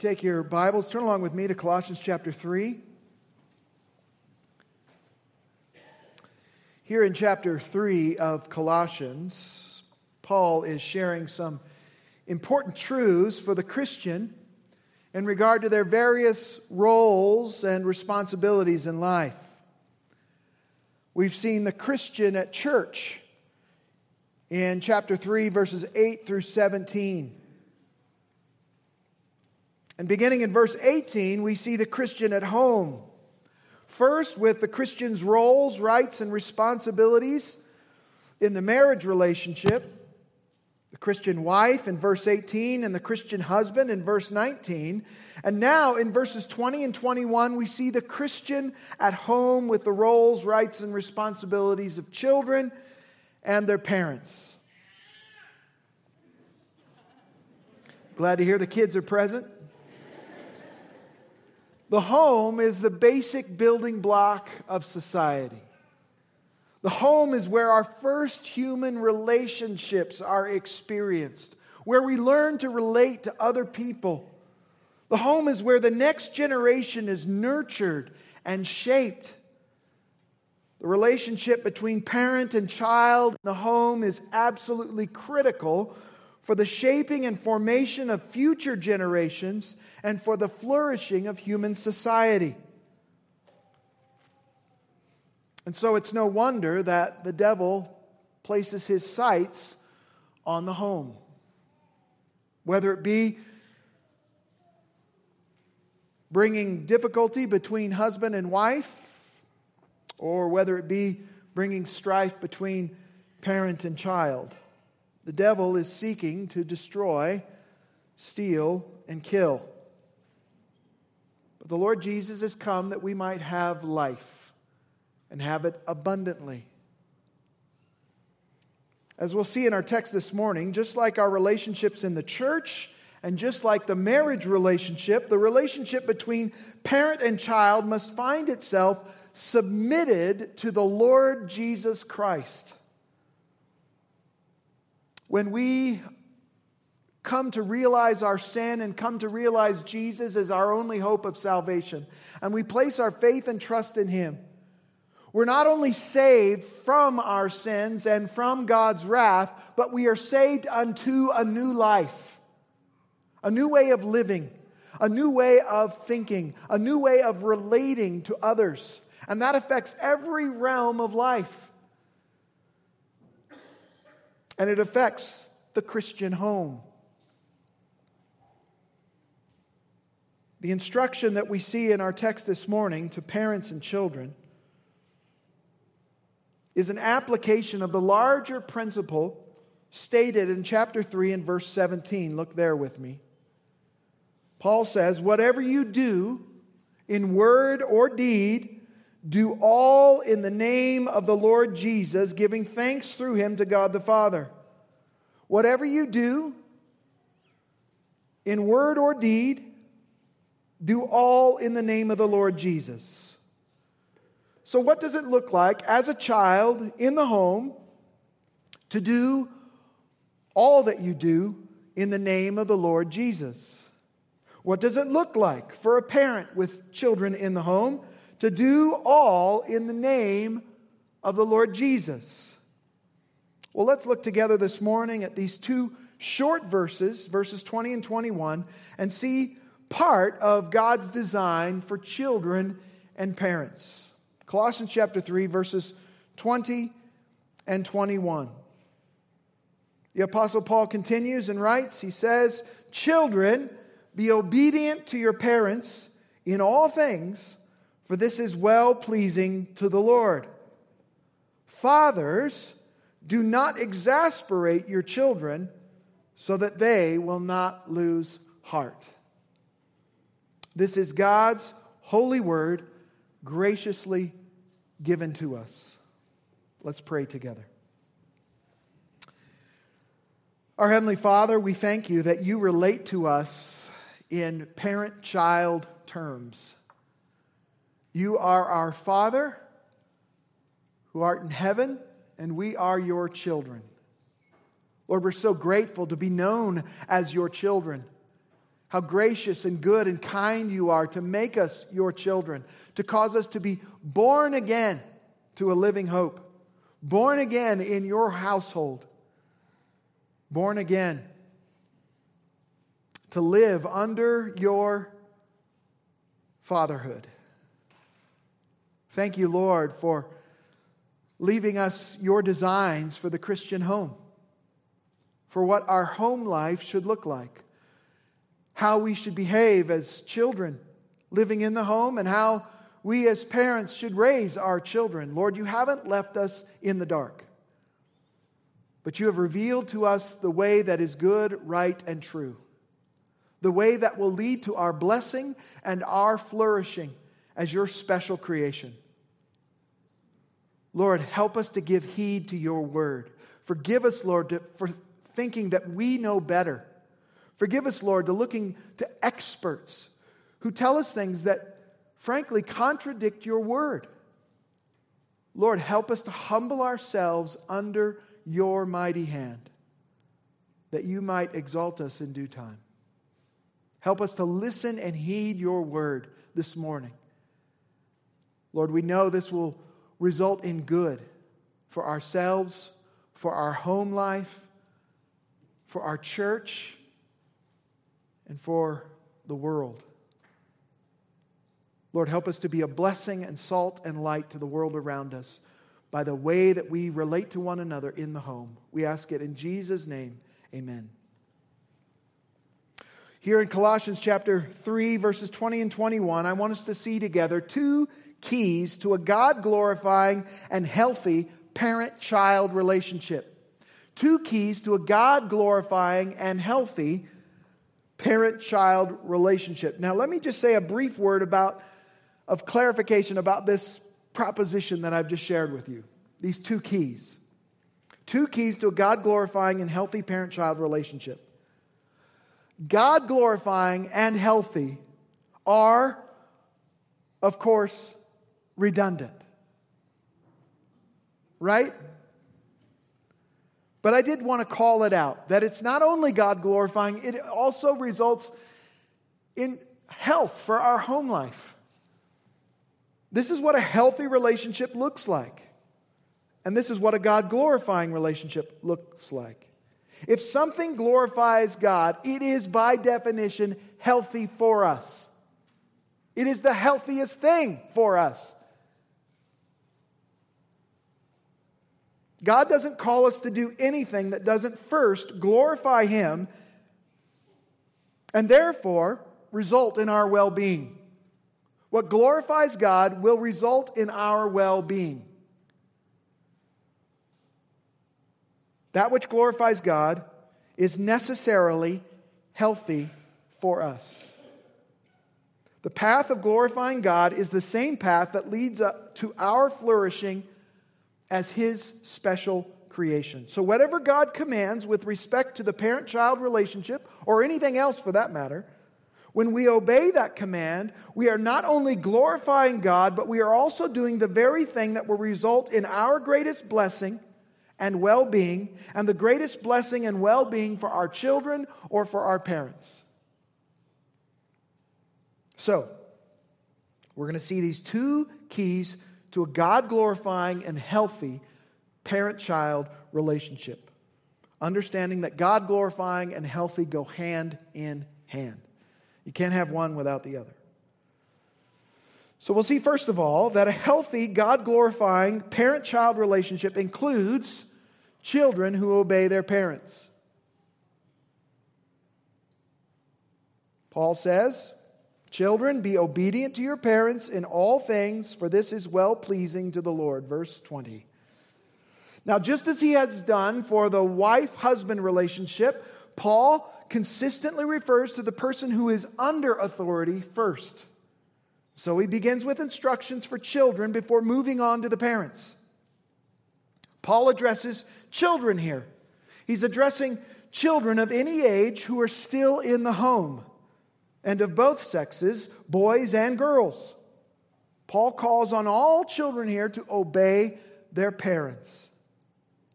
take your Bibles, turn along with me to Colossians chapter 3. Here in chapter 3 of Colossians, Paul is sharing some important truths for the Christian in regard to their various roles and responsibilities in life. We've seen the Christian at church in chapter 3, verses 8 through 17. And beginning in verse 18, we see the Christian at home. First, with the Christian's roles, rights, and responsibilities in the marriage relationship. The Christian wife in verse 18 and the Christian husband in verse 19. And now in verses 20 and 21, we see the Christian at home with the roles, rights, and responsibilities of children and their parents. Glad to hear the kids are present. The home is the basic building block of society. The home is where our first human relationships are experienced, where we learn to relate to other people. The home is where the next generation is nurtured and shaped. The relationship between parent and child in the home is absolutely critical for the shaping and formation of future generations and for the flourishing of human society. And so it's no wonder that the devil places his sights on the home. Whether it be bringing difficulty between husband and wife, or whether it be bringing strife between parent and child. The devil is seeking to destroy, steal, and kill. But the Lord Jesus has come that we might have life and have it abundantly. As we'll see in our text this morning, just like our relationships in the church and just like the marriage relationship, the relationship between parent and child must find itself submitted to the Lord Jesus Christ. When we come to realize our sin and come to realize Jesus as our only hope of salvation, and we place our faith and trust in Him, we're not only saved from our sins and from God's wrath, but we are saved unto a new life, a new way of living, a new way of thinking, a new way of relating to others. And that affects every realm of life. And it affects the Christian home. The instruction that we see in our text this morning to parents and children is an application of the larger principle stated in chapter 3 and verse 17. Look there with me. Paul says, Whatever you do in word or deed, do all in the name of the Lord Jesus, giving thanks through him to God the Father. Whatever you do, in word or deed, do all in the name of the Lord Jesus. So, what does it look like as a child in the home to do all that you do in the name of the Lord Jesus? What does it look like for a parent with children in the home to do all in the name of the Lord Jesus? Well, let's look together this morning at these two short verses, verses 20 and 21, and see part of God's design for children and parents. Colossians chapter 3, verses 20 and 21. The Apostle Paul continues and writes, he says, Children, be obedient to your parents in all things, for this is well pleasing to the Lord. Fathers, do not exasperate your children so that they will not lose heart. This is God's holy word graciously given to us. Let's pray together. Our Heavenly Father, we thank you that you relate to us in parent child terms. You are our Father who art in heaven, and we are your children. Lord, we're so grateful to be known as your children. How gracious and good and kind you are to make us your children, to cause us to be born again to a living hope, born again in your household, born again to live under your fatherhood. Thank you, Lord, for leaving us your designs for the Christian home, for what our home life should look like, how we should behave as children living in the home, and how we as parents should raise our children. Lord, you haven't left us in the dark, but you have revealed to us the way that is good, right, and true, the way that will lead to our blessing and our flourishing as your special creation. Lord, help us to give heed to your word. Forgive us, Lord, for thinking that we know better. Forgive us, Lord, to looking to experts who tell us things that, frankly, contradict your word. Lord, help us to humble ourselves under your mighty hand, that you might exalt us in due time. Help us to listen and heed your word this morning. Lord, we know this will result in good for ourselves, for our home life, for our church, and for the world. Lord, help us to be a blessing and salt and light to the world around us by the way that we relate to one another in the home. We ask it in Jesus' name. Amen. Here in Colossians chapter 3, verses 20 and 21, I want us to see together two keys to a God glorifying and healthy parent child relationship. Two keys to a God glorifying and healthy parent child relationship. Now, let me just say a brief word about, of clarification about this proposition that I've just shared with you. These two keys. Two keys to a God glorifying and healthy parent child relationship. God glorifying and healthy are, of course, redundant. Right? But I did want to call it out that it's not only God glorifying, it also results in health for our home life. This is what a healthy relationship looks like. And this is what a God glorifying relationship looks like. If something glorifies God, it is by definition healthy for us. It is the healthiest thing for us. God doesn't call us to do anything that doesn't first glorify Him and therefore result in our well being. What glorifies God will result in our well being. That which glorifies God is necessarily healthy for us. The path of glorifying God is the same path that leads up to our flourishing as His special creation. So, whatever God commands with respect to the parent child relationship, or anything else for that matter, when we obey that command, we are not only glorifying God, but we are also doing the very thing that will result in our greatest blessing and well being, and the greatest blessing and well being for our children or for our parents. So, we're going to see these two keys to a God glorifying and healthy parent child relationship. Understanding that God glorifying and healthy go hand in hand. You can't have one without the other. So we'll see, first of all, that a healthy, God glorifying parent child relationship includes children who obey their parents. Paul says, Children, be obedient to your parents in all things, for this is well pleasing to the Lord. Verse 20. Now, just as he has done for the wife husband relationship, Paul consistently refers to the person who is under authority first. So he begins with instructions for children before moving on to the parents. Paul addresses children here. He's addressing children of any age who are still in the home and of both sexes, boys and girls. Paul calls on all children here to obey their parents.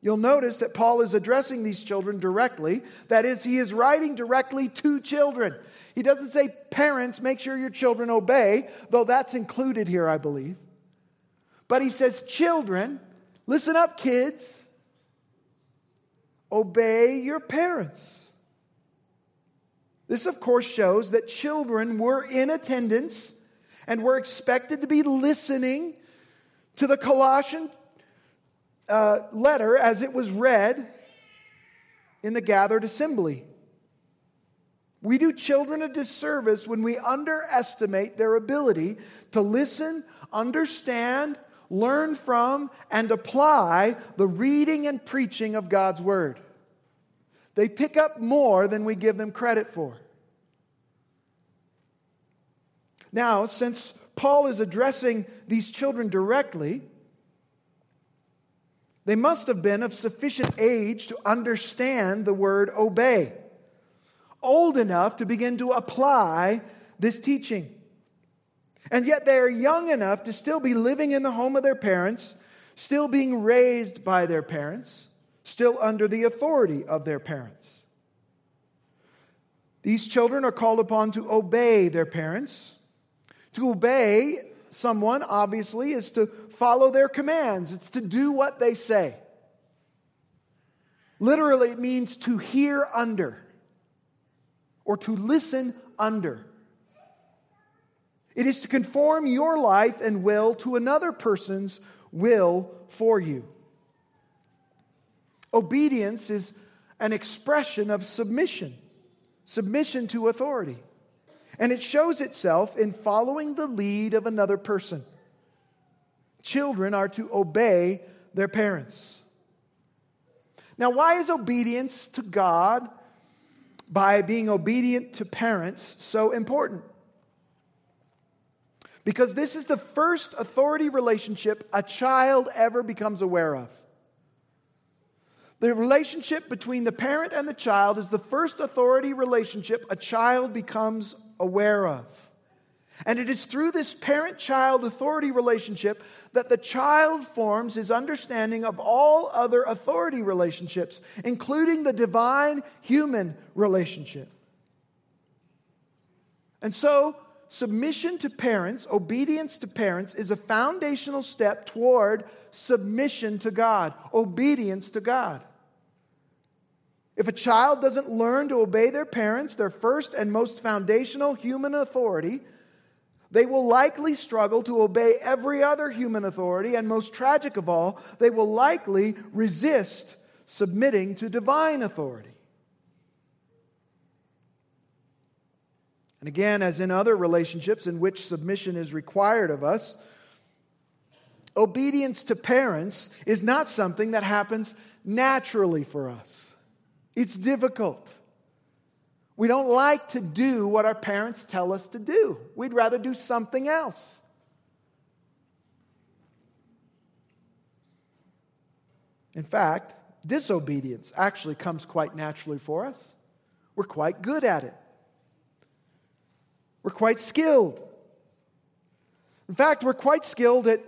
You'll notice that Paul is addressing these children directly. That is, he is writing directly to children. He doesn't say, Parents, make sure your children obey, though that's included here, I believe. But he says, Children, listen up, kids. Obey your parents. This, of course, shows that children were in attendance and were expected to be listening to the Colossian uh, letter as it was read in the gathered assembly. We do children a disservice when we underestimate their ability to listen, understand, learn from, and apply the reading and preaching of God's Word. They pick up more than we give them credit for. Now, since Paul is addressing these children directly, they must have been of sufficient age to understand the word obey, old enough to begin to apply this teaching. And yet they are young enough to still be living in the home of their parents, still being raised by their parents, still under the authority of their parents. These children are called upon to obey their parents. To obey someone, obviously, is to follow their commands, it's to do what they say. Literally, it means to hear under or to listen under. It is to conform your life and will to another person's will for you. Obedience is an expression of submission, submission to authority. And it shows itself in following the lead of another person. Children are to obey their parents. Now, why is obedience to God by being obedient to parents so important? Because this is the first authority relationship a child ever becomes aware of. The relationship between the parent and the child is the first authority relationship a child becomes aware of. And it is through this parent child authority relationship that the child forms his understanding of all other authority relationships, including the divine human relationship. And so, submission to parents, obedience to parents, is a foundational step toward submission to God, obedience to God. If a child doesn't learn to obey their parents, their first and most foundational human authority, they will likely struggle to obey every other human authority, and most tragic of all, they will likely resist submitting to divine authority. And again, as in other relationships in which submission is required of us, obedience to parents is not something that happens naturally for us. It's difficult. We don't like to do what our parents tell us to do. We'd rather do something else. In fact, disobedience actually comes quite naturally for us. We're quite good at it, we're quite skilled. In fact, we're quite skilled at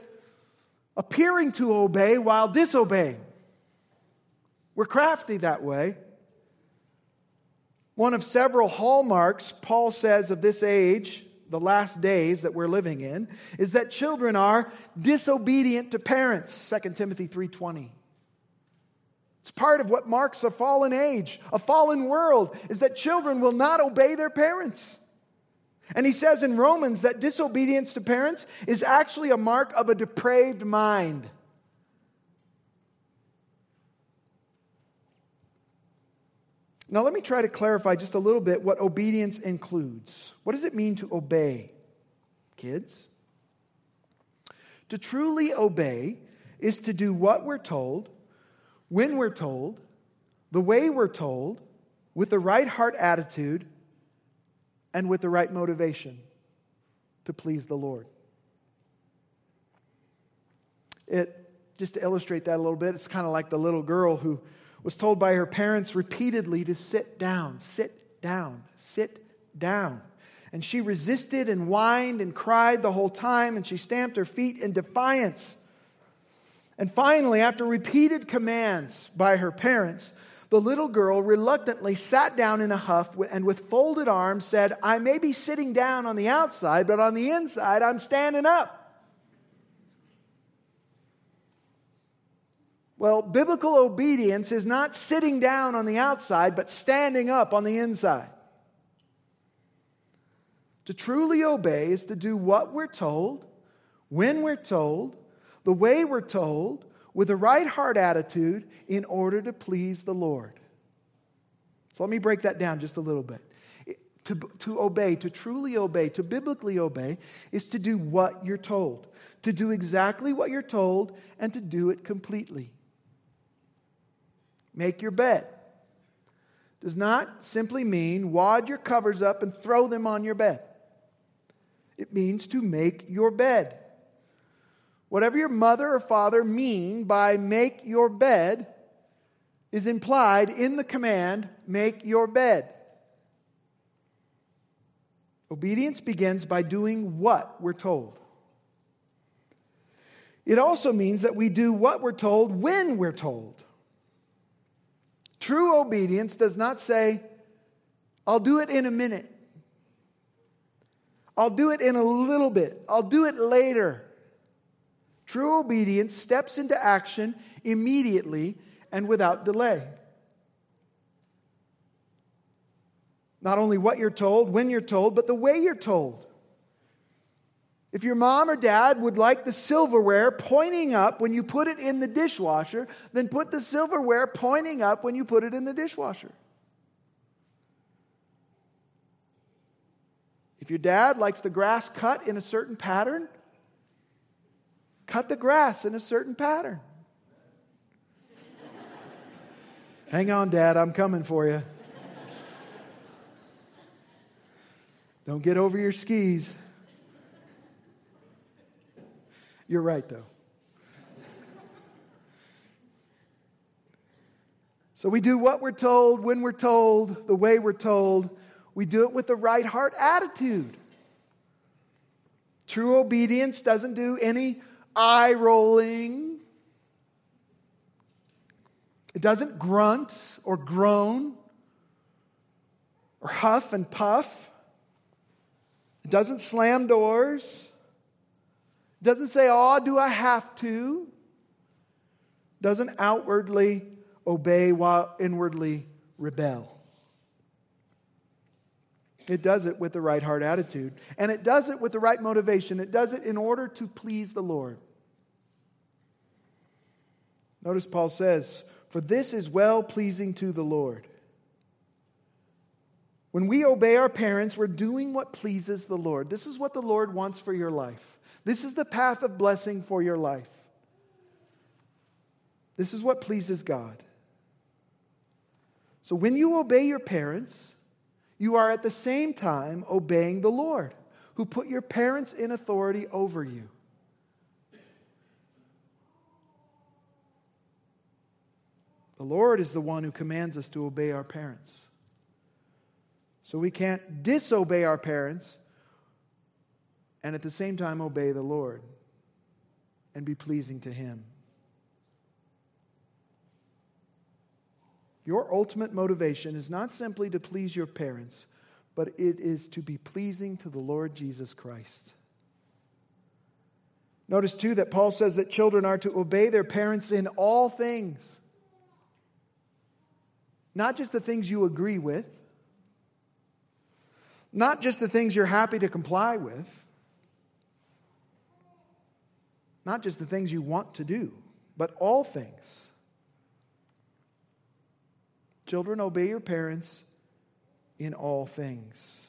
appearing to obey while disobeying. We're crafty that way. One of several hallmarks Paul says of this age, the last days that we're living in, is that children are disobedient to parents, 2 Timothy 3:20. It's part of what marks a fallen age, a fallen world, is that children will not obey their parents. And he says in Romans that disobedience to parents is actually a mark of a depraved mind. Now, let me try to clarify just a little bit what obedience includes. What does it mean to obey, kids? To truly obey is to do what we're told, when we're told, the way we're told, with the right heart attitude, and with the right motivation to please the Lord. It, just to illustrate that a little bit, it's kind of like the little girl who was told by her parents repeatedly to sit down, sit down, sit down. And she resisted and whined and cried the whole time, and she stamped her feet in defiance. And finally, after repeated commands by her parents, the little girl reluctantly sat down in a huff and with folded arms said, I may be sitting down on the outside, but on the inside, I'm standing up. Well, biblical obedience is not sitting down on the outside, but standing up on the inside. To truly obey is to do what we're told, when we're told, the way we're told, with the right heart attitude in order to please the Lord. So let me break that down just a little bit. To, to obey, to truly obey, to biblically obey, is to do what you're told, to do exactly what you're told, and to do it completely. Make your bed does not simply mean wad your covers up and throw them on your bed. It means to make your bed. Whatever your mother or father mean by make your bed is implied in the command, make your bed. Obedience begins by doing what we're told. It also means that we do what we're told when we're told. True obedience does not say, I'll do it in a minute. I'll do it in a little bit. I'll do it later. True obedience steps into action immediately and without delay. Not only what you're told, when you're told, but the way you're told. If your mom or dad would like the silverware pointing up when you put it in the dishwasher, then put the silverware pointing up when you put it in the dishwasher. If your dad likes the grass cut in a certain pattern, cut the grass in a certain pattern. Hang on, Dad, I'm coming for you. Don't get over your skis. You're right, though. So we do what we're told, when we're told, the way we're told. We do it with the right heart attitude. True obedience doesn't do any eye rolling. It doesn't grunt or groan or huff and puff. It doesn't slam doors. It doesn't say, Oh, do I have to? It doesn't outwardly obey while inwardly rebel. It does it with the right heart attitude. And it does it with the right motivation. It does it in order to please the Lord. Notice Paul says, For this is well pleasing to the Lord. When we obey our parents, we're doing what pleases the Lord. This is what the Lord wants for your life. This is the path of blessing for your life. This is what pleases God. So when you obey your parents, you are at the same time obeying the Lord, who put your parents in authority over you. The Lord is the one who commands us to obey our parents. So we can't disobey our parents and at the same time obey the Lord and be pleasing to Him. Your ultimate motivation is not simply to please your parents, but it is to be pleasing to the Lord Jesus Christ. Notice too that Paul says that children are to obey their parents in all things. Not just the things you agree with, not just the things you're happy to comply with, not just the things you want to do, but all things. Children, obey your parents in all things.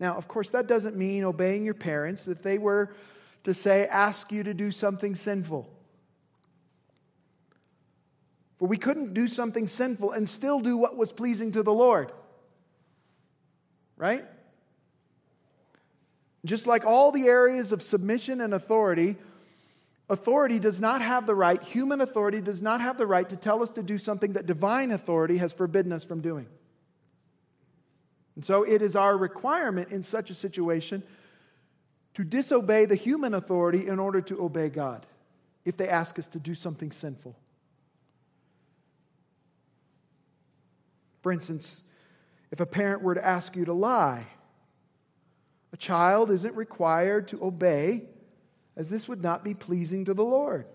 Now, of course, that doesn't mean obeying your parents if they were to say, ask you to do something sinful. For we couldn't do something sinful and still do what was pleasing to the Lord. Right? Just like all the areas of submission and authority, authority does not have the right, human authority does not have the right to tell us to do something that divine authority has forbidden us from doing. And so it is our requirement in such a situation to disobey the human authority in order to obey God. if they ask us to do something sinful. For instance, if a parent were to ask you to lie, a child isn't required to obey, as this would not be pleasing to the Lord.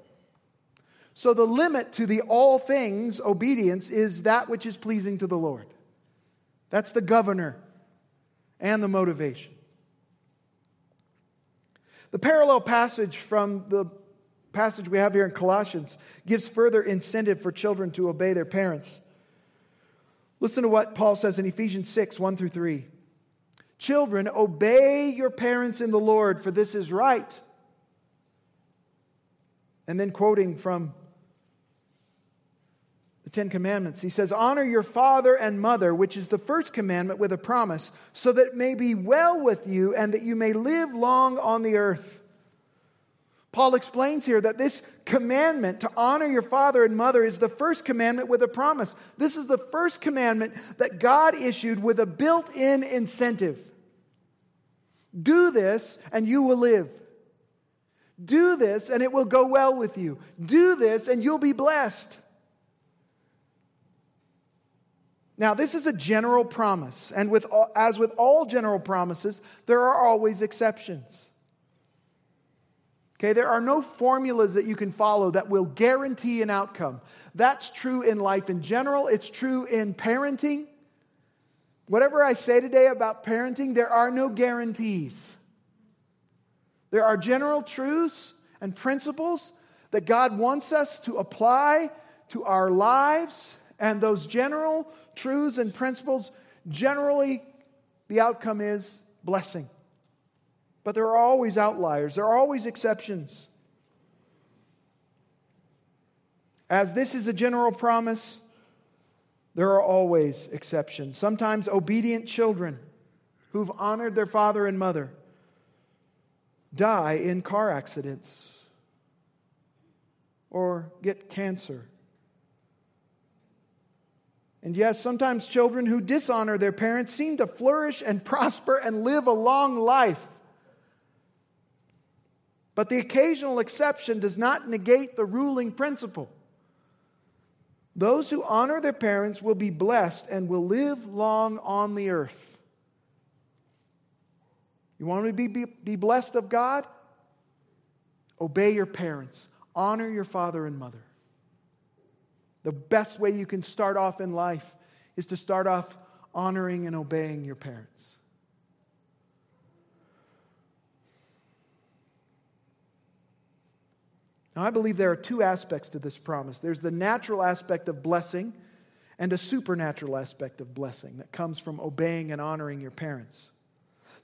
So the limit to the all things obedience is that which is pleasing to the Lord. That's the governor and the motivation. The parallel passage from the passage we have here in Colossians gives further incentive for children to obey their parents. Listen to what Paul says in Ephesians 6 1 through 3. Children, obey your parents in the Lord, for this is right. And then quoting from the Ten Commandments, he says, Honor your father and mother, which is the first commandment with a promise, so that it may be well with you and that you may live long on the earth. Paul explains here that this commandment to honor your father and mother is the first commandment with a promise. This is the first commandment that God issued with a built in incentive. Do this and you will live. Do this and it will go well with you. Do this and you'll be blessed. Now, this is a general promise, and with, as with all general promises, there are always exceptions. Okay, there are no formulas that you can follow that will guarantee an outcome. That's true in life in general, it's true in parenting. Whatever I say today about parenting, there are no guarantees. There are general truths and principles that God wants us to apply to our lives, and those general truths and principles, generally, the outcome is blessing. But there are always outliers, there are always exceptions. As this is a general promise, there are always exceptions. Sometimes obedient children who've honored their father and mother die in car accidents or get cancer. And yes, sometimes children who dishonor their parents seem to flourish and prosper and live a long life. But the occasional exception does not negate the ruling principle. Those who honor their parents will be blessed and will live long on the earth. You want to be, be, be blessed of God? Obey your parents, honor your father and mother. The best way you can start off in life is to start off honoring and obeying your parents. Now, I believe there are two aspects to this promise there's the natural aspect of blessing and a supernatural aspect of blessing that comes from obeying and honoring your parents.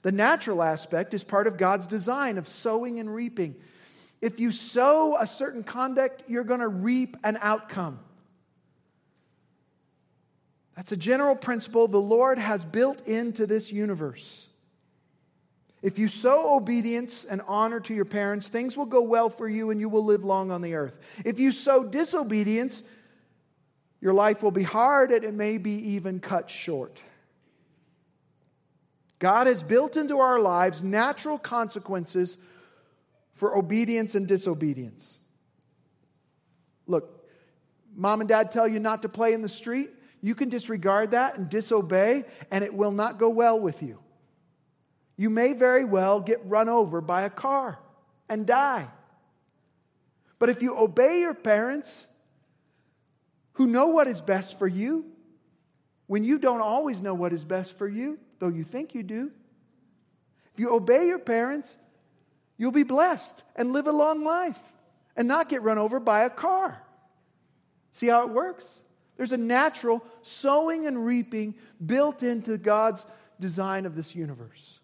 The natural aspect is part of God's design of sowing and reaping. If you sow a certain conduct, you're going to reap an outcome. That's a general principle the Lord has built into this universe. If you sow obedience and honor to your parents, things will go well for you and you will live long on the earth. If you sow disobedience, your life will be hard and it may be even cut short. God has built into our lives natural consequences for obedience and disobedience. Look, mom and dad tell you not to play in the street. You can disregard that and disobey, and it will not go well with you you may very well get run over by a car and die. But if you obey your parents, who know what is best for you, when you don't always know what is best for you, though you think you do, if you obey your parents, you'll be blessed and live a long life and not get run over by a car. See how it works? There's a natural sowing and reaping built into God's design of this universe.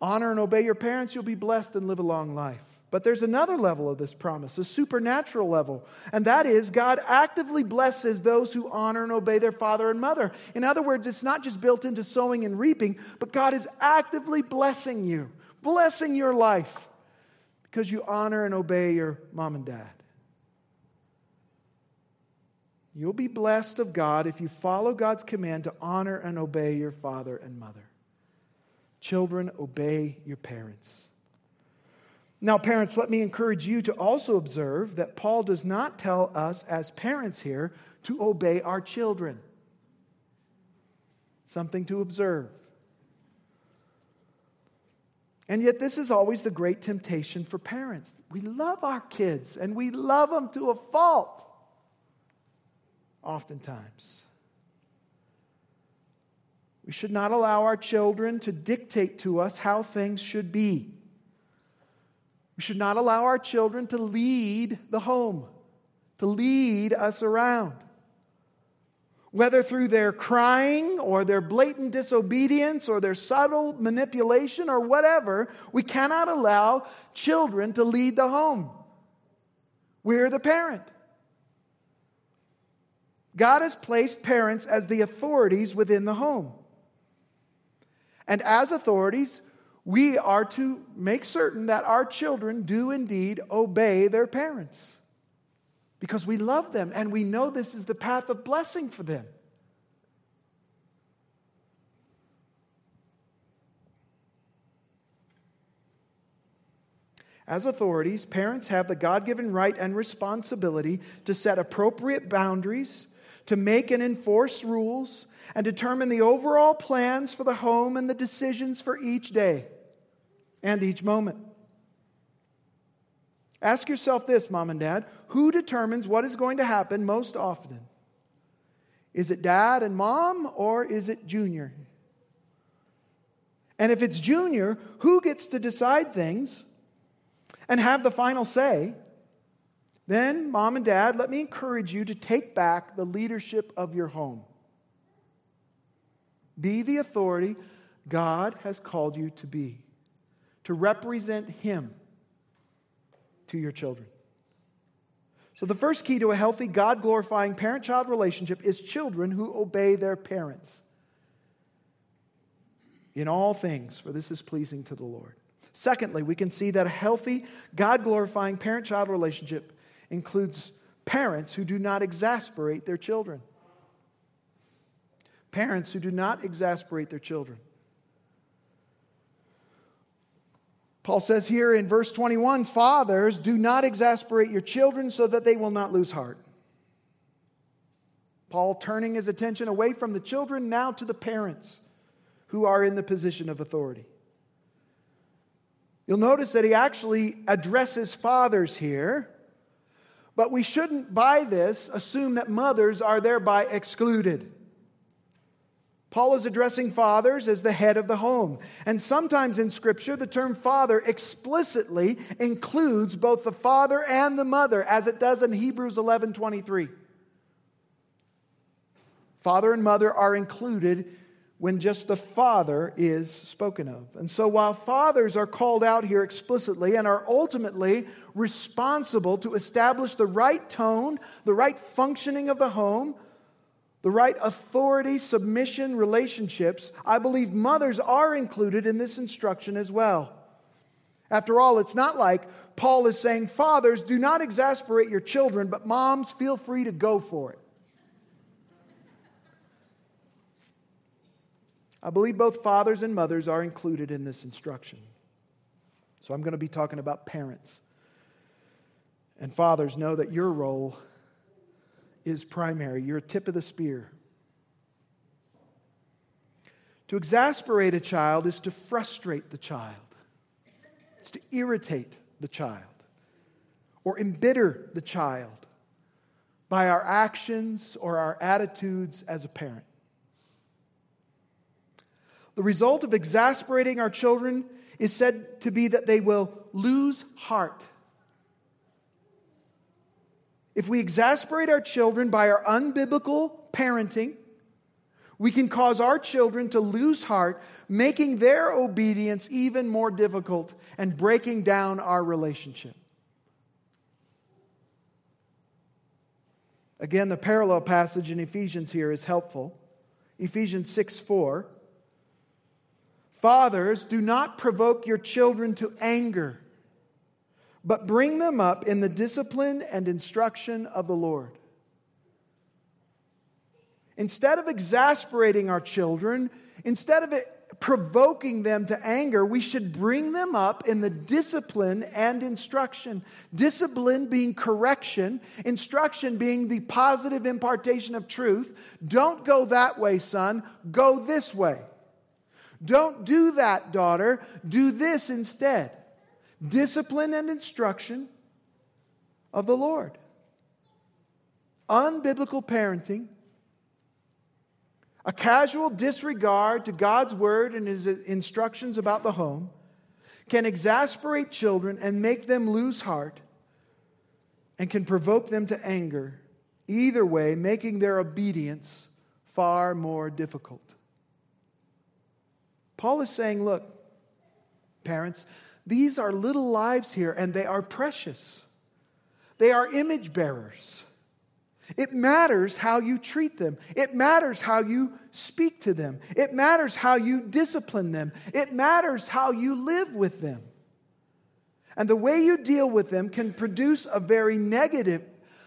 Honor and obey your parents, you'll be blessed and live a long life. But there's another level of this promise, a supernatural level, and that is God actively blesses those who honor and obey their father and mother. In other words, it's not just built into sowing and reaping, but God is actively blessing you, blessing your life because you honor and obey your mom and dad. You'll be blessed of God if you follow God's command to honor and obey your father and mother. Children, obey your parents. Now, parents, let me encourage you to also observe that Paul does not tell us as parents here to obey our children. Something to observe. And yet, this is always the great temptation for parents. We love our kids and we love them to a fault, oftentimes. We should not allow our children to dictate to us how things should be. We should not allow our children to lead the home, to lead us around. Whether through their crying or their blatant disobedience or their subtle manipulation or whatever, we cannot allow children to lead the home. We're the parent. God has placed parents as the authorities within the home. And as authorities, we are to make certain that our children do indeed obey their parents because we love them and we know this is the path of blessing for them. As authorities, parents have the God given right and responsibility to set appropriate boundaries, to make and enforce rules, and determine the overall plans for the home and the decisions for each day and each moment. Ask yourself this, mom and dad who determines what is going to happen most often? Is it dad and mom, or is it junior? And if it's junior, who gets to decide things and have the final say? Then, mom and dad, let me encourage you to take back the leadership of your home. Be the authority God has called you to be, to represent Him to your children. So, the first key to a healthy, God glorifying parent child relationship is children who obey their parents in all things, for this is pleasing to the Lord. Secondly, we can see that a healthy, God glorifying parent child relationship includes parents who do not exasperate their children parents who do not exasperate their children. Paul says here in verse 21 Fathers, do not exasperate your children so that they will not lose heart. Paul turning his attention away from the children now to the parents who are in the position of authority. You'll notice that he actually addresses fathers here, but we shouldn't, by this, assume that mothers are thereby excluded. Paul is addressing fathers as the head of the home. And sometimes in Scripture, the term father explicitly includes both the father and the mother, as it does in Hebrews 11 23. Father and mother are included when just the father is spoken of. And so while fathers are called out here explicitly and are ultimately responsible to establish the right tone, the right functioning of the home, the right authority, submission, relationships, I believe mothers are included in this instruction as well. After all, it's not like Paul is saying, Fathers, do not exasperate your children, but moms, feel free to go for it. I believe both fathers and mothers are included in this instruction. So I'm going to be talking about parents. And fathers, know that your role is primary. You're a tip of the spear. To exasperate a child is to frustrate the child, it's to irritate the child or embitter the child by our actions or our attitudes as a parent. The result of exasperating our children is said to be that they will lose heart. If we exasperate our children by our unbiblical parenting, we can cause our children to lose heart, making their obedience even more difficult and breaking down our relationship. Again, the parallel passage in Ephesians here is helpful. Ephesians 6 4. Fathers, do not provoke your children to anger but bring them up in the discipline and instruction of the Lord. Instead of exasperating our children, instead of provoking them to anger, we should bring them up in the discipline and instruction. Discipline being correction, instruction being the positive impartation of truth. Don't go that way, son, go this way. Don't do that, daughter, do this instead. Discipline and instruction of the Lord. Unbiblical parenting a casual disregard to God's word and his instructions about the home can exasperate children and make them lose heart and can provoke them to anger, either way, making their obedience far more difficult. Paul is saying, look, parents, these are little lives here and they are precious. They are image bearers. It matters how you treat them. It matters how you speak to them. It matters how you discipline them. It matters how you live with them. And the way you deal with them can produce a very negative,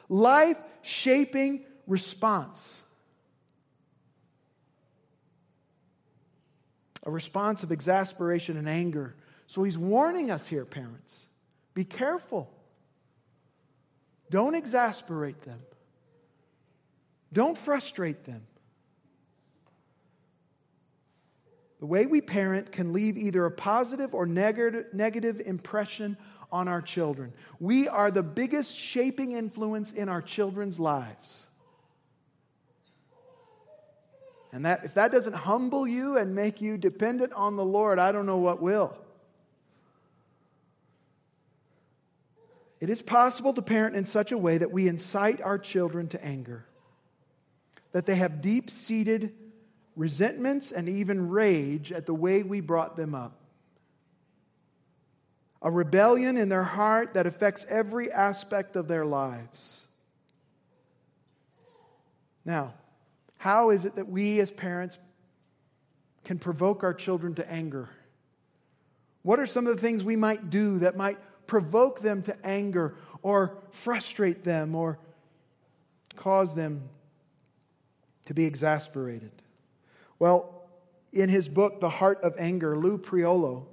life shaping response. A response of exasperation and anger. So he's warning us here, parents be careful. Don't exasperate them. Don't frustrate them. The way we parent can leave either a positive or negative impression on our children. We are the biggest shaping influence in our children's lives. And that, if that doesn't humble you and make you dependent on the Lord, I don't know what will. It is possible to parent in such a way that we incite our children to anger that they have deep seated resentments and even rage at the way we brought them up. A rebellion in their heart that affects every aspect of their lives. Now, how is it that we as parents can provoke our children to anger? What are some of the things we might do that might provoke them to anger or frustrate them or cause them to be exasperated. Well, in his book, The Heart of Anger, Lou Priolo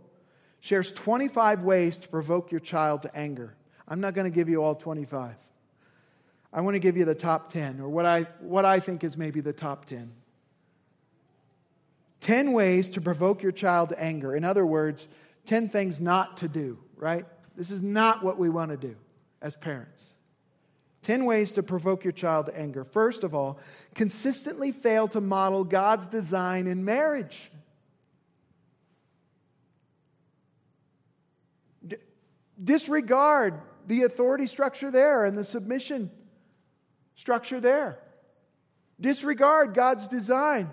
shares 25 ways to provoke your child to anger. I'm not going to give you all 25. I want to give you the top 10, or what I, what I think is maybe the top 10. 10 ways to provoke your child to anger. In other words, 10 things not to do, right? This is not what we want to do as parents. 10 ways to provoke your child to anger. First of all, consistently fail to model God's design in marriage. D- disregard the authority structure there and the submission structure there. Disregard God's design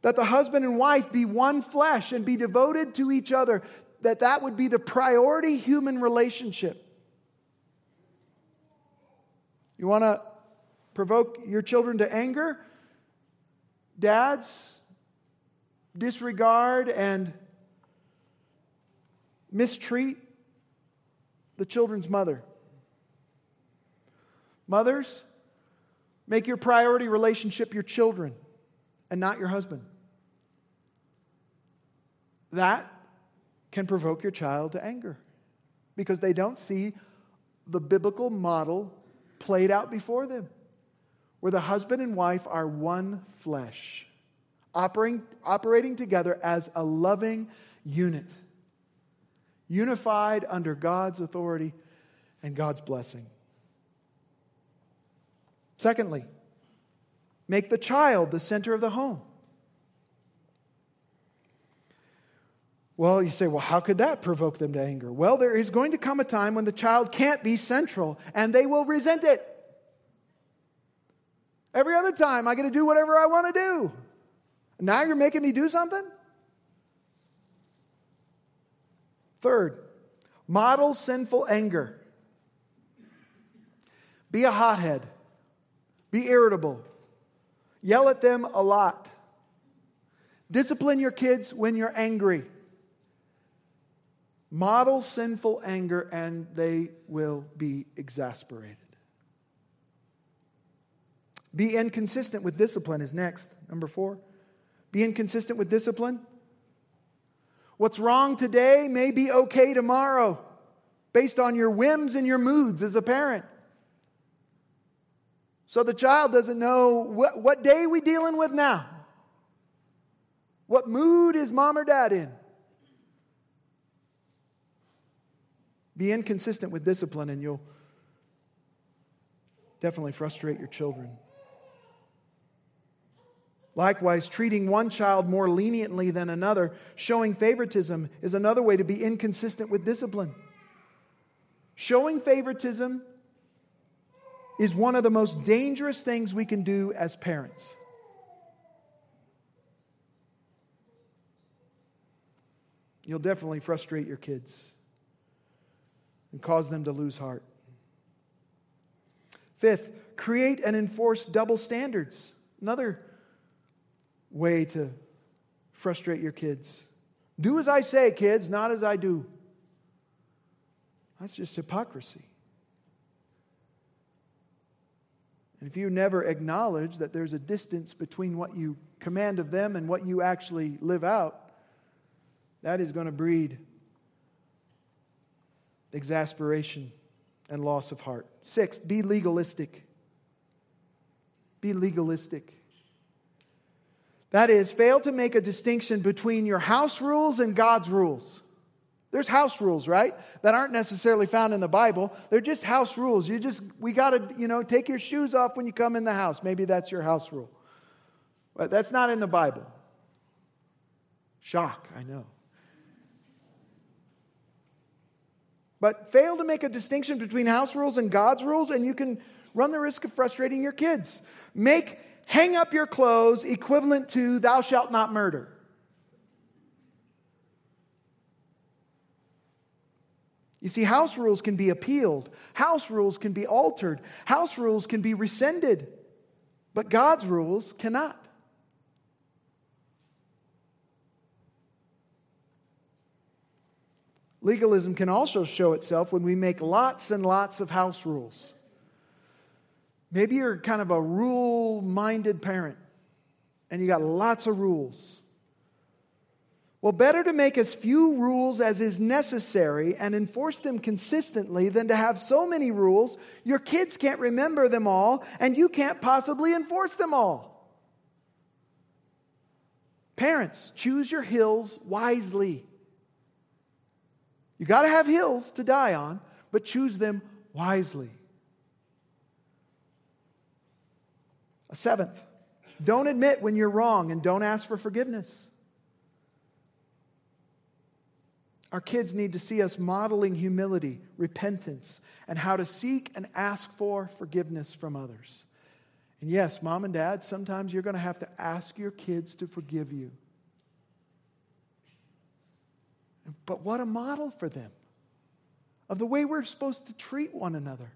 that the husband and wife be one flesh and be devoted to each other, that that would be the priority human relationship. You want to provoke your children to anger? Dads, disregard and mistreat the children's mother. Mothers, make your priority relationship your children and not your husband. That can provoke your child to anger because they don't see the biblical model played out before them, where the husband and wife are one flesh, operating, operating together as a loving unit, unified under God's authority and God's blessing. Secondly, make the child the center of the home. Well, you say, well, how could that provoke them to anger? Well, there is going to come a time when the child can't be central and they will resent it. Every other time, I get to do whatever I want to do. Now you're making me do something? Third, model sinful anger. Be a hothead. Be irritable. Yell at them a lot. Discipline your kids when you're angry. Model sinful anger and they will be exasperated. Be inconsistent with discipline is next. Number four. Be inconsistent with discipline. What's wrong today may be okay tomorrow, based on your whims and your moods as a parent. So the child doesn't know what, what day we dealing with now. What mood is mom or dad in? Be inconsistent with discipline and you'll definitely frustrate your children. Likewise, treating one child more leniently than another, showing favoritism, is another way to be inconsistent with discipline. Showing favoritism is one of the most dangerous things we can do as parents. You'll definitely frustrate your kids and cause them to lose heart. Fifth, create and enforce double standards. Another way to frustrate your kids. Do as I say, kids, not as I do. That's just hypocrisy. And if you never acknowledge that there's a distance between what you command of them and what you actually live out, that is going to breed exasperation and loss of heart. Sixth, be legalistic. Be legalistic. That is, fail to make a distinction between your house rules and God's rules. There's house rules, right? That aren't necessarily found in the Bible. They're just house rules. You just, we got to, you know, take your shoes off when you come in the house. Maybe that's your house rule. But that's not in the Bible. Shock, I know. But fail to make a distinction between house rules and God's rules, and you can run the risk of frustrating your kids. Make hang up your clothes equivalent to thou shalt not murder. You see, house rules can be appealed, house rules can be altered, house rules can be rescinded, but God's rules cannot. Legalism can also show itself when we make lots and lots of house rules. Maybe you're kind of a rule minded parent and you got lots of rules. Well, better to make as few rules as is necessary and enforce them consistently than to have so many rules your kids can't remember them all and you can't possibly enforce them all. Parents, choose your hills wisely. You got to have hills to die on, but choose them wisely. A seventh, don't admit when you're wrong and don't ask for forgiveness. Our kids need to see us modeling humility, repentance, and how to seek and ask for forgiveness from others. And yes, mom and dad, sometimes you're going to have to ask your kids to forgive you. But what a model for them of the way we're supposed to treat one another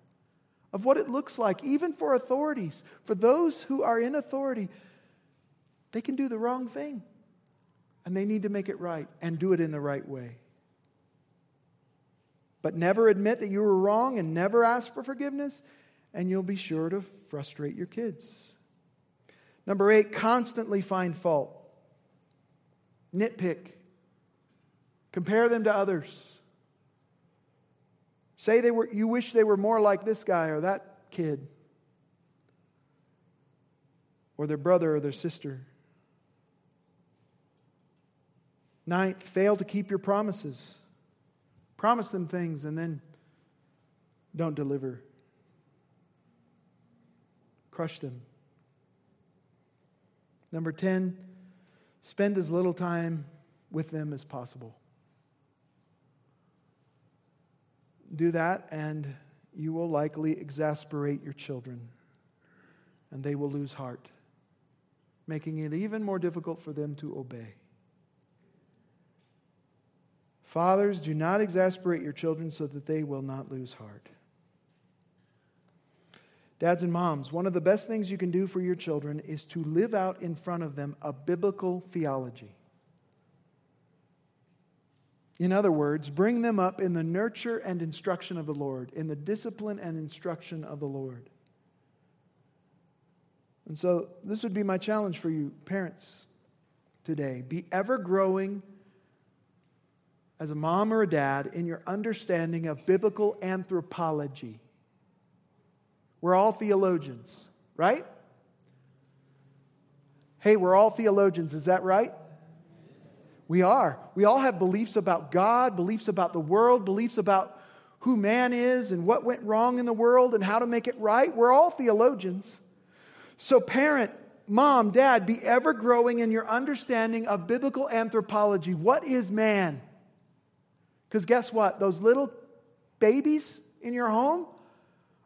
of what it looks like, even for authorities, for those who are in authority. They can do the wrong thing, and they need to make it right and do it in the right way. But never admit that you were wrong and never ask for forgiveness, and you'll be sure to frustrate your kids. Number eight, constantly find fault. Nitpick. Compare them to others. Say they were, you wish they were more like this guy or that kid, or their brother or their sister. Ninth, fail to keep your promises. Promise them things and then don't deliver. Crush them. Number 10, spend as little time with them as possible. do that, and you will likely exasperate your children, and they will lose heart, making it even more difficult for them to obey. Fathers, do not exasperate your children so that they will not lose heart. Dads and moms, one of the best things you can do for your children is to live out in front of them a biblical theology. In other words, bring them up in the nurture and instruction of the Lord, in the discipline and instruction of the Lord. And so, this would be my challenge for you, parents, today. Be ever growing as a mom or a dad in your understanding of biblical anthropology. We're all theologians, right? Hey, we're all theologians, is that right? We are. We all have beliefs about God, beliefs about the world, beliefs about who man is and what went wrong in the world and how to make it right. We're all theologians. So, parent, mom, dad, be ever growing in your understanding of biblical anthropology. What is man? Because guess what? Those little babies in your home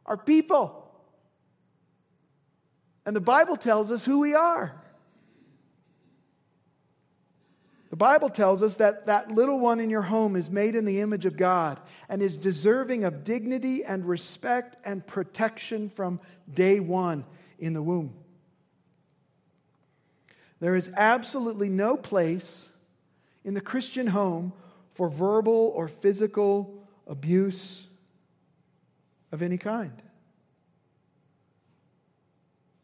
are people. And the Bible tells us who we are. The Bible tells us that that little one in your home is made in the image of God and is deserving of dignity and respect and protection from day one in the womb. There is absolutely no place in the Christian home for verbal or physical abuse of any kind.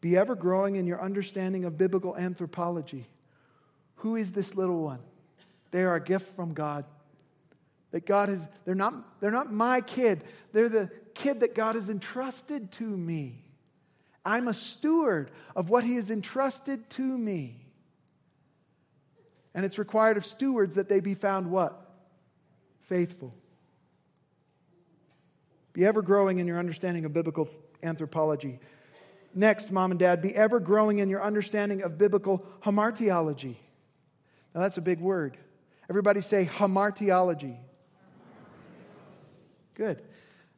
Be ever growing in your understanding of biblical anthropology. Who is this little one? They are a gift from God. That God has, they're not, they're not my kid. They're the kid that God has entrusted to me. I'm a steward of what He has entrusted to me. And it's required of stewards that they be found what? Faithful. Be ever growing in your understanding of biblical anthropology. Next, mom and dad, be ever growing in your understanding of biblical hamartiology. Now, that's a big word. Everybody say hamartiology. Good.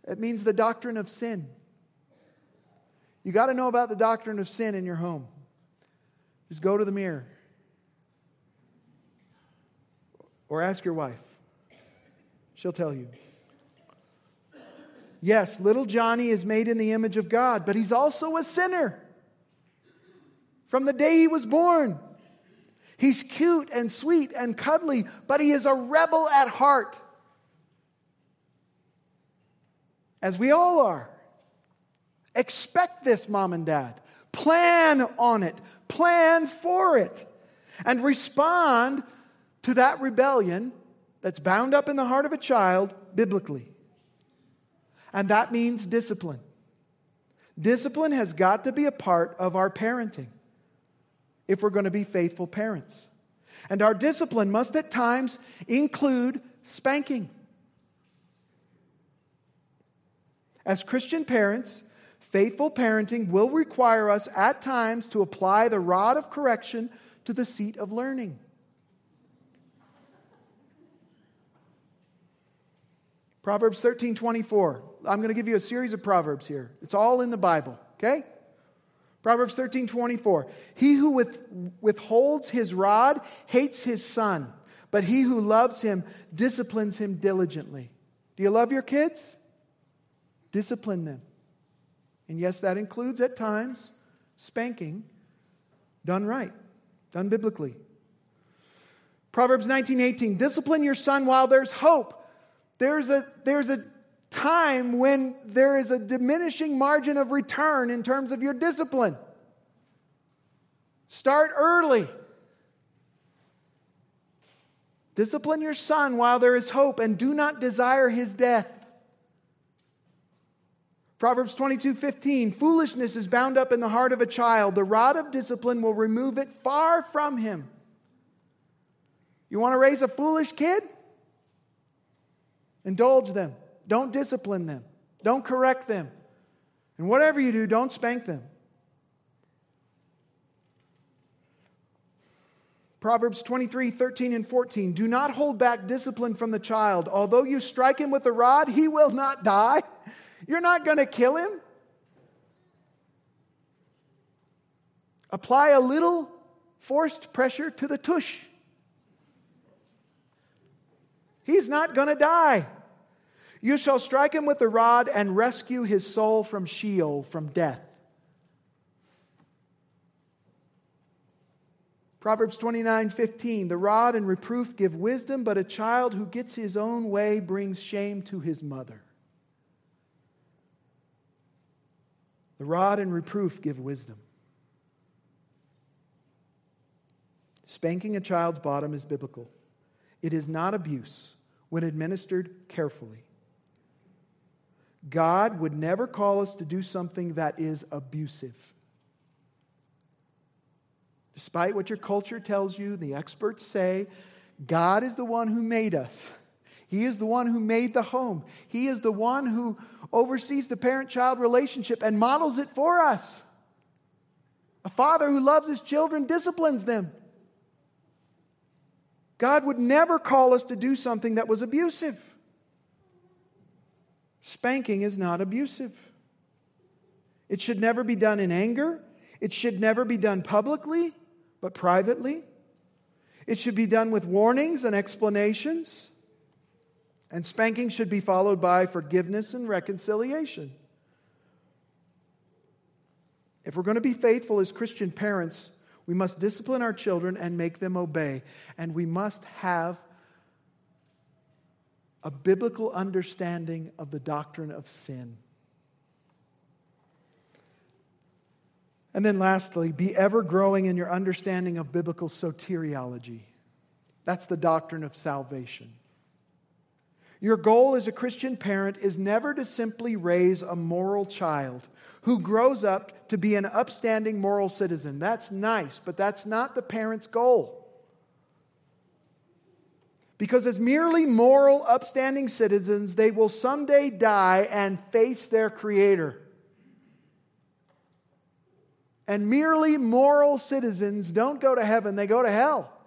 It means the doctrine of sin. You got to know about the doctrine of sin in your home. Just go to the mirror or ask your wife. She'll tell you. Yes, little Johnny is made in the image of God, but he's also a sinner from the day he was born. He's cute and sweet and cuddly, but he is a rebel at heart. As we all are. Expect this, mom and dad. Plan on it, plan for it, and respond to that rebellion that's bound up in the heart of a child biblically. And that means discipline. Discipline has got to be a part of our parenting if we're going to be faithful parents. And our discipline must at times include spanking. As Christian parents, faithful parenting will require us at times to apply the rod of correction to the seat of learning. Proverbs 13 24. I'm going to give you a series of Proverbs here. It's all in the Bible, okay? Proverbs 13, 24. He who with, withholds his rod hates his son, but he who loves him disciplines him diligently. Do you love your kids? Discipline them. And yes, that includes at times spanking done right, done biblically. Proverbs 19, 18. Discipline your son while there's hope. There's a, there's a time when there is a diminishing margin of return in terms of your discipline. Start early. Discipline your son while there is hope and do not desire his death. Proverbs 22 15, foolishness is bound up in the heart of a child. The rod of discipline will remove it far from him. You want to raise a foolish kid? Indulge them. Don't discipline them. Don't correct them. And whatever you do, don't spank them. Proverbs 23, 13, and 14. Do not hold back discipline from the child. Although you strike him with a rod, he will not die. You're not going to kill him. Apply a little forced pressure to the tush. He's not going to die. You shall strike him with the rod and rescue his soul from Sheol, from death. Proverbs 29 15. The rod and reproof give wisdom, but a child who gets his own way brings shame to his mother. The rod and reproof give wisdom. Spanking a child's bottom is biblical, it is not abuse when administered carefully. God would never call us to do something that is abusive. Despite what your culture tells you, the experts say, God is the one who made us. He is the one who made the home. He is the one who oversees the parent child relationship and models it for us. A father who loves his children disciplines them. God would never call us to do something that was abusive. Spanking is not abusive. It should never be done in anger. It should never be done publicly, but privately. It should be done with warnings and explanations. And spanking should be followed by forgiveness and reconciliation. If we're going to be faithful as Christian parents, we must discipline our children and make them obey. And we must have a biblical understanding of the doctrine of sin. And then lastly, be ever growing in your understanding of biblical soteriology. That's the doctrine of salvation. Your goal as a Christian parent is never to simply raise a moral child who grows up to be an upstanding moral citizen. That's nice, but that's not the parent's goal. Because as merely moral, upstanding citizens, they will someday die and face their Creator. And merely moral citizens don't go to heaven, they go to hell.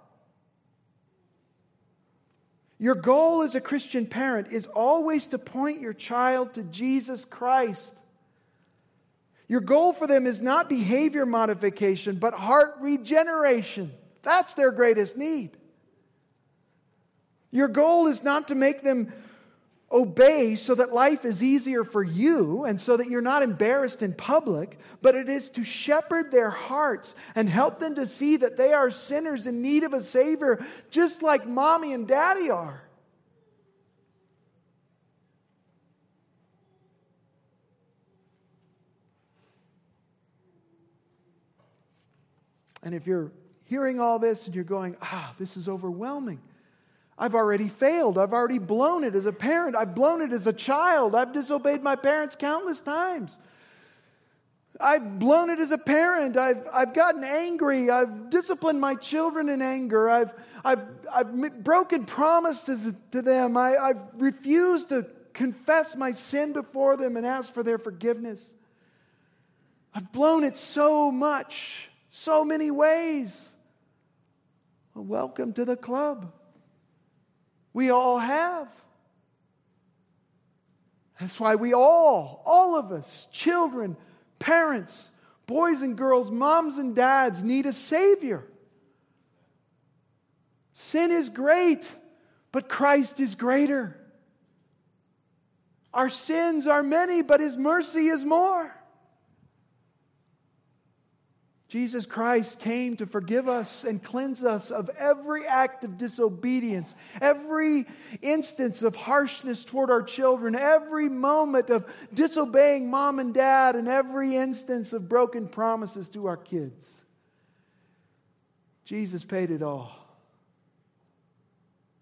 Your goal as a Christian parent is always to point your child to Jesus Christ. Your goal for them is not behavior modification, but heart regeneration. That's their greatest need. Your goal is not to make them obey so that life is easier for you and so that you're not embarrassed in public, but it is to shepherd their hearts and help them to see that they are sinners in need of a Savior, just like mommy and daddy are. And if you're hearing all this and you're going, ah, this is overwhelming. I've already failed. I've already blown it as a parent. I've blown it as a child. I've disobeyed my parents countless times. I've blown it as a parent. I've, I've gotten angry. I've disciplined my children in anger. I've, I've, I've broken promises to them. I, I've refused to confess my sin before them and ask for their forgiveness. I've blown it so much, so many ways. Well, welcome to the club. We all have. That's why we all, all of us, children, parents, boys and girls, moms and dads, need a Savior. Sin is great, but Christ is greater. Our sins are many, but His mercy is more. Jesus Christ came to forgive us and cleanse us of every act of disobedience, every instance of harshness toward our children, every moment of disobeying mom and dad, and every instance of broken promises to our kids. Jesus paid it all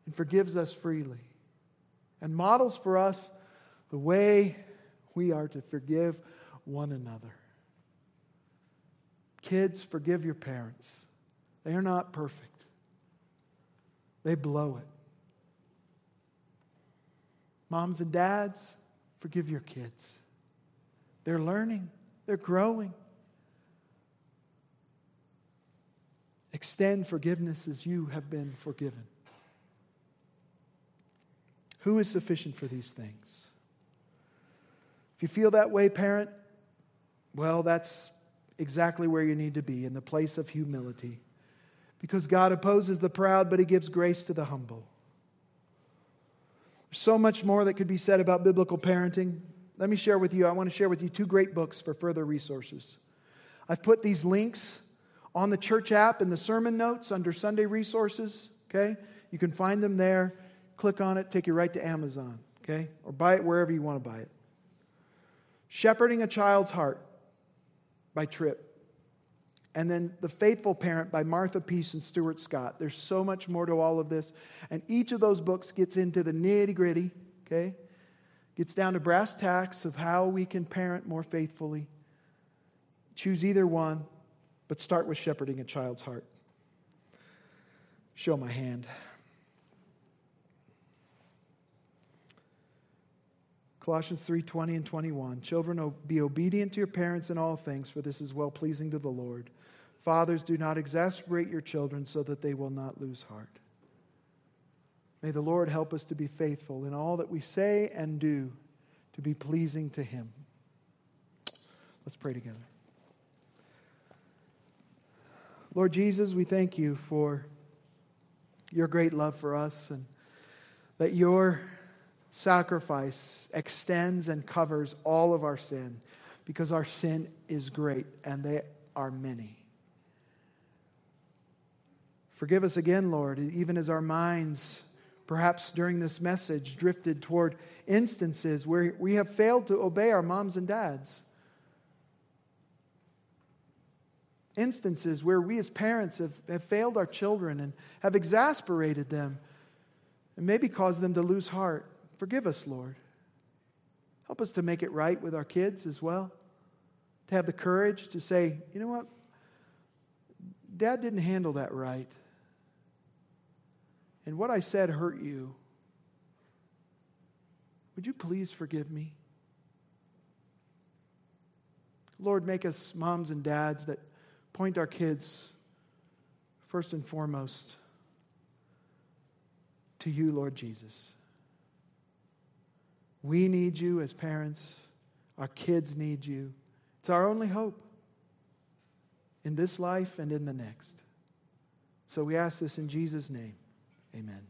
and forgives us freely and models for us the way we are to forgive one another. Kids, forgive your parents. They are not perfect, they blow it. Moms and dads, forgive your kids. They're learning, they're growing. Extend forgiveness as you have been forgiven. Who is sufficient for these things? If you feel that way, parent, well, that's exactly where you need to be in the place of humility. Because God opposes the proud, but He gives grace to the humble. There's so much more that could be said about biblical parenting. Let me share with you, I want to share with you two great books for further resources. I've put these links on the church app in the sermon notes under Sunday resources, okay? You can find them there. Click on it, take you right to Amazon, okay? Or buy it wherever you want to buy it. Shepherding a Child's Heart by Tripp. And then The Faithful Parent by Martha Peace and Stuart Scott. There's so much more to all of this. And each of those books gets into the nitty gritty, okay? Gets down to brass tacks of how we can parent more faithfully. Choose either one, but start with shepherding a child's heart. Show my hand. Colossians 3:20 and 21. Children, be obedient to your parents in all things, for this is well pleasing to the Lord. Fathers, do not exasperate your children so that they will not lose heart. May the Lord help us to be faithful in all that we say and do to be pleasing to Him. Let's pray together. Lord Jesus, we thank you for your great love for us and that your sacrifice extends and covers all of our sin because our sin is great and they are many. Forgive us again, Lord, even as our minds, perhaps during this message, drifted toward instances where we have failed to obey our moms and dads. Instances where we as parents have, have failed our children and have exasperated them and maybe caused them to lose heart. Forgive us, Lord. Help us to make it right with our kids as well. To have the courage to say, you know what? Dad didn't handle that right and what I said hurt you, would you please forgive me? Lord, make us moms and dads that point our kids first and foremost to you, Lord Jesus. We need you as parents, our kids need you. It's our only hope in this life and in the next. So we ask this in Jesus' name. Amen.